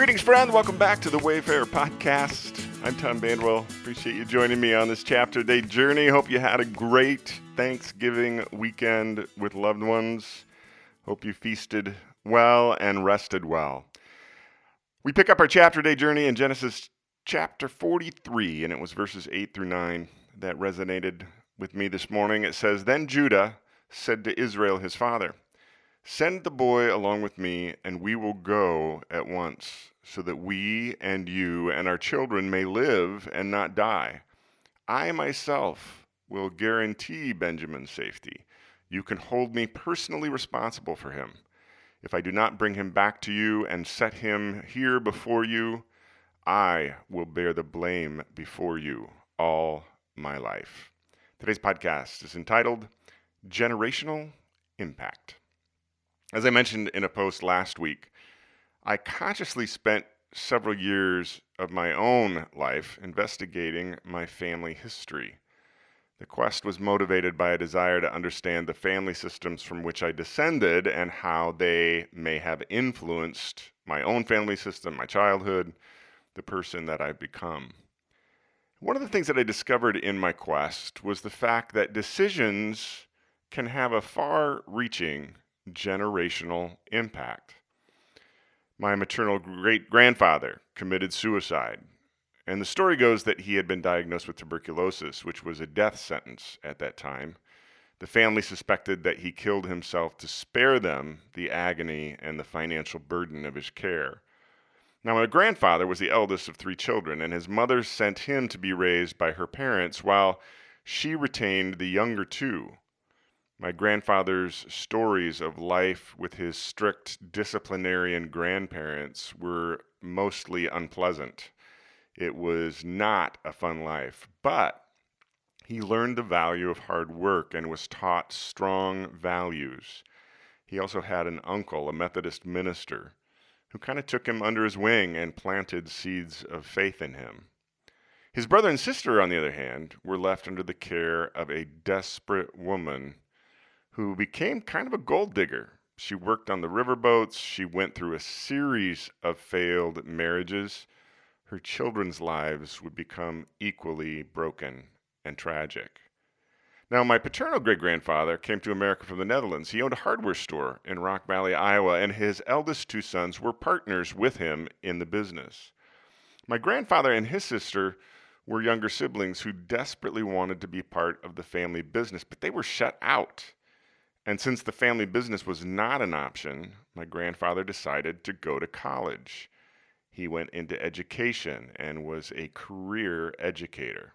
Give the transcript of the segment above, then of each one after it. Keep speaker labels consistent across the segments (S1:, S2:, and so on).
S1: Greetings, friend. Welcome back to the Wayfarer Podcast. I'm Tom Vanderwell. Appreciate you joining me on this chapter day journey. Hope you had a great Thanksgiving weekend with loved ones. Hope you feasted well and rested well. We pick up our chapter day journey in Genesis chapter 43, and it was verses 8 through 9 that resonated with me this morning. It says, Then Judah said to Israel his father, Send the boy along with me, and we will go at once, so that we and you and our children may live and not die. I myself will guarantee Benjamin's safety. You can hold me personally responsible for him. If I do not bring him back to you and set him here before you, I will bear the blame before you all my life. Today's podcast is entitled Generational Impact. As I mentioned in a post last week, I consciously spent several years of my own life investigating my family history. The quest was motivated by a desire to understand the family systems from which I descended and how they may have influenced my own family system, my childhood, the person that I've become. One of the things that I discovered in my quest was the fact that decisions can have a far reaching generational impact. My maternal great grandfather committed suicide, and the story goes that he had been diagnosed with tuberculosis, which was a death sentence at that time. The family suspected that he killed himself to spare them the agony and the financial burden of his care. Now, my grandfather was the eldest of three children, and his mother sent him to be raised by her parents while she retained the younger two. My grandfather's stories of life with his strict disciplinarian grandparents were mostly unpleasant. It was not a fun life, but he learned the value of hard work and was taught strong values. He also had an uncle, a Methodist minister, who kind of took him under his wing and planted seeds of faith in him. His brother and sister, on the other hand, were left under the care of a desperate woman who became kind of a gold digger. She worked on the riverboats. She went through a series of failed marriages. Her children's lives would become equally broken and tragic. Now, my paternal great grandfather came to America from the Netherlands. He owned a hardware store in Rock Valley, Iowa, and his eldest two sons were partners with him in the business. My grandfather and his sister were younger siblings who desperately wanted to be part of the family business, but they were shut out. And since the family business was not an option, my grandfather decided to go to college. He went into education and was a career educator.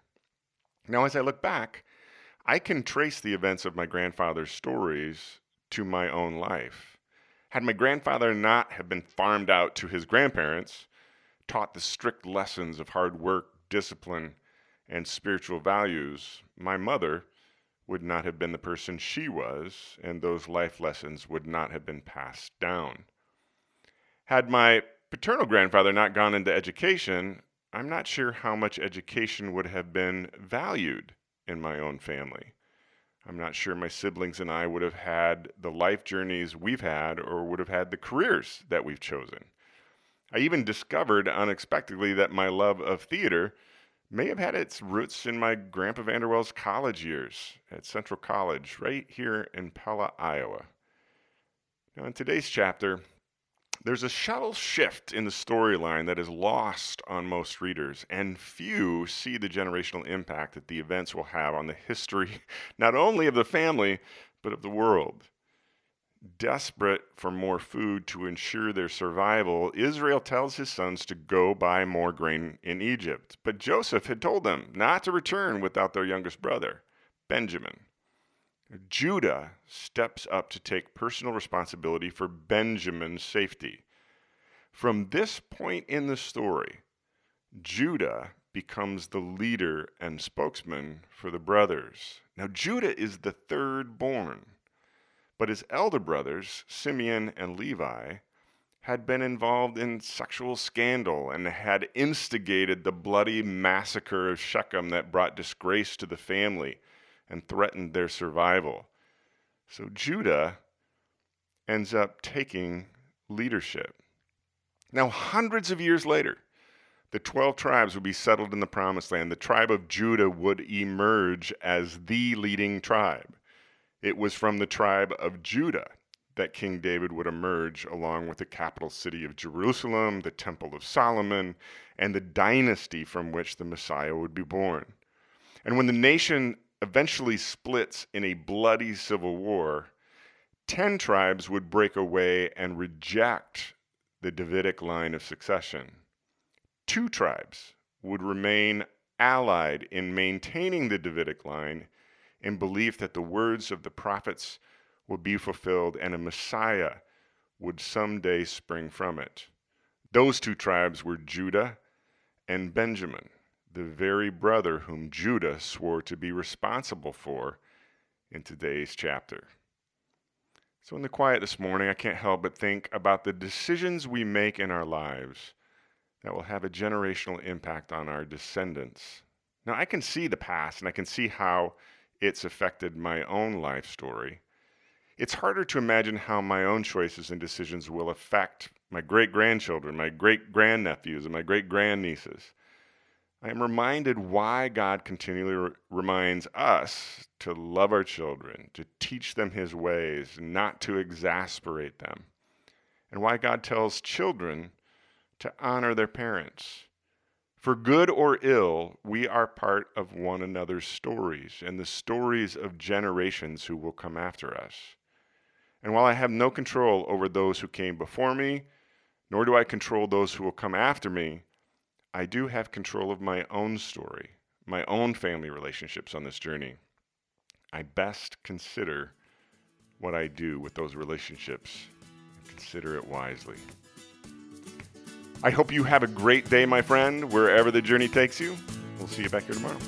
S1: Now, as I look back, I can trace the events of my grandfather's stories to my own life. Had my grandfather not have been farmed out to his grandparents, taught the strict lessons of hard work, discipline, and spiritual values, my mother would not have been the person she was, and those life lessons would not have been passed down. Had my paternal grandfather not gone into education, I'm not sure how much education would have been valued in my own family. I'm not sure my siblings and I would have had the life journeys we've had or would have had the careers that we've chosen. I even discovered unexpectedly that my love of theater may have had its roots in my Grandpa Vanderwell's college years at Central College, right here in Pella, Iowa. Now, in today's chapter, there's a subtle shift in the storyline that is lost on most readers, and few see the generational impact that the events will have on the history not only of the family, but of the world. Desperate for more food to ensure their survival, Israel tells his sons to go buy more grain in Egypt. But Joseph had told them not to return without their youngest brother, Benjamin. Judah steps up to take personal responsibility for Benjamin's safety. From this point in the story, Judah becomes the leader and spokesman for the brothers. Now, Judah is the third born, but his elder brothers, Simeon and Levi, had been involved in sexual scandal and had instigated the bloody massacre of Shechem that brought disgrace to the family and threatened their survival. So Judah ends up taking leadership. Now, hundreds of years later, the 12 tribes would be settled in the promised land. The tribe of Judah would emerge as the leading tribe. It was from the tribe of Judah that King David would emerge along with the capital city of Jerusalem, the Temple of Solomon, and the dynasty from which the Messiah would be born. And when the nation eventually splits in a bloody civil war, 10 tribes would break away and reject the Davidic line of succession. Two tribes would remain allied in maintaining the Davidic line in belief that the words of the prophets would be fulfilled and a Messiah would someday spring from it. Those two tribes were Judah and Benjamin, the very brother whom Judah swore to be responsible for in today's chapter. So, in the quiet this morning, I can't help but think about the decisions we make in our lives that will have a generational impact on our descendants. Now, I can see the past and I can see how it's affected my own life story. It's harder to imagine how my own choices and decisions will affect my great grandchildren, my great grandnephews, and my great grandnieces. I am reminded why God continually re- reminds us to love our children, to teach them His ways, not to exasperate them, and why God tells children to honor their parents. For good or ill, we are part of one another's stories and the stories of generations who will come after us. And while I have no control over those who came before me, nor do I control those who will come after me, I do have control of my own story, my own family relationships on this journey. I best consider what I do with those relationships. and Consider it wisely. I hope you have a great day, my friend, wherever the journey takes you. We'll see you back here tomorrow.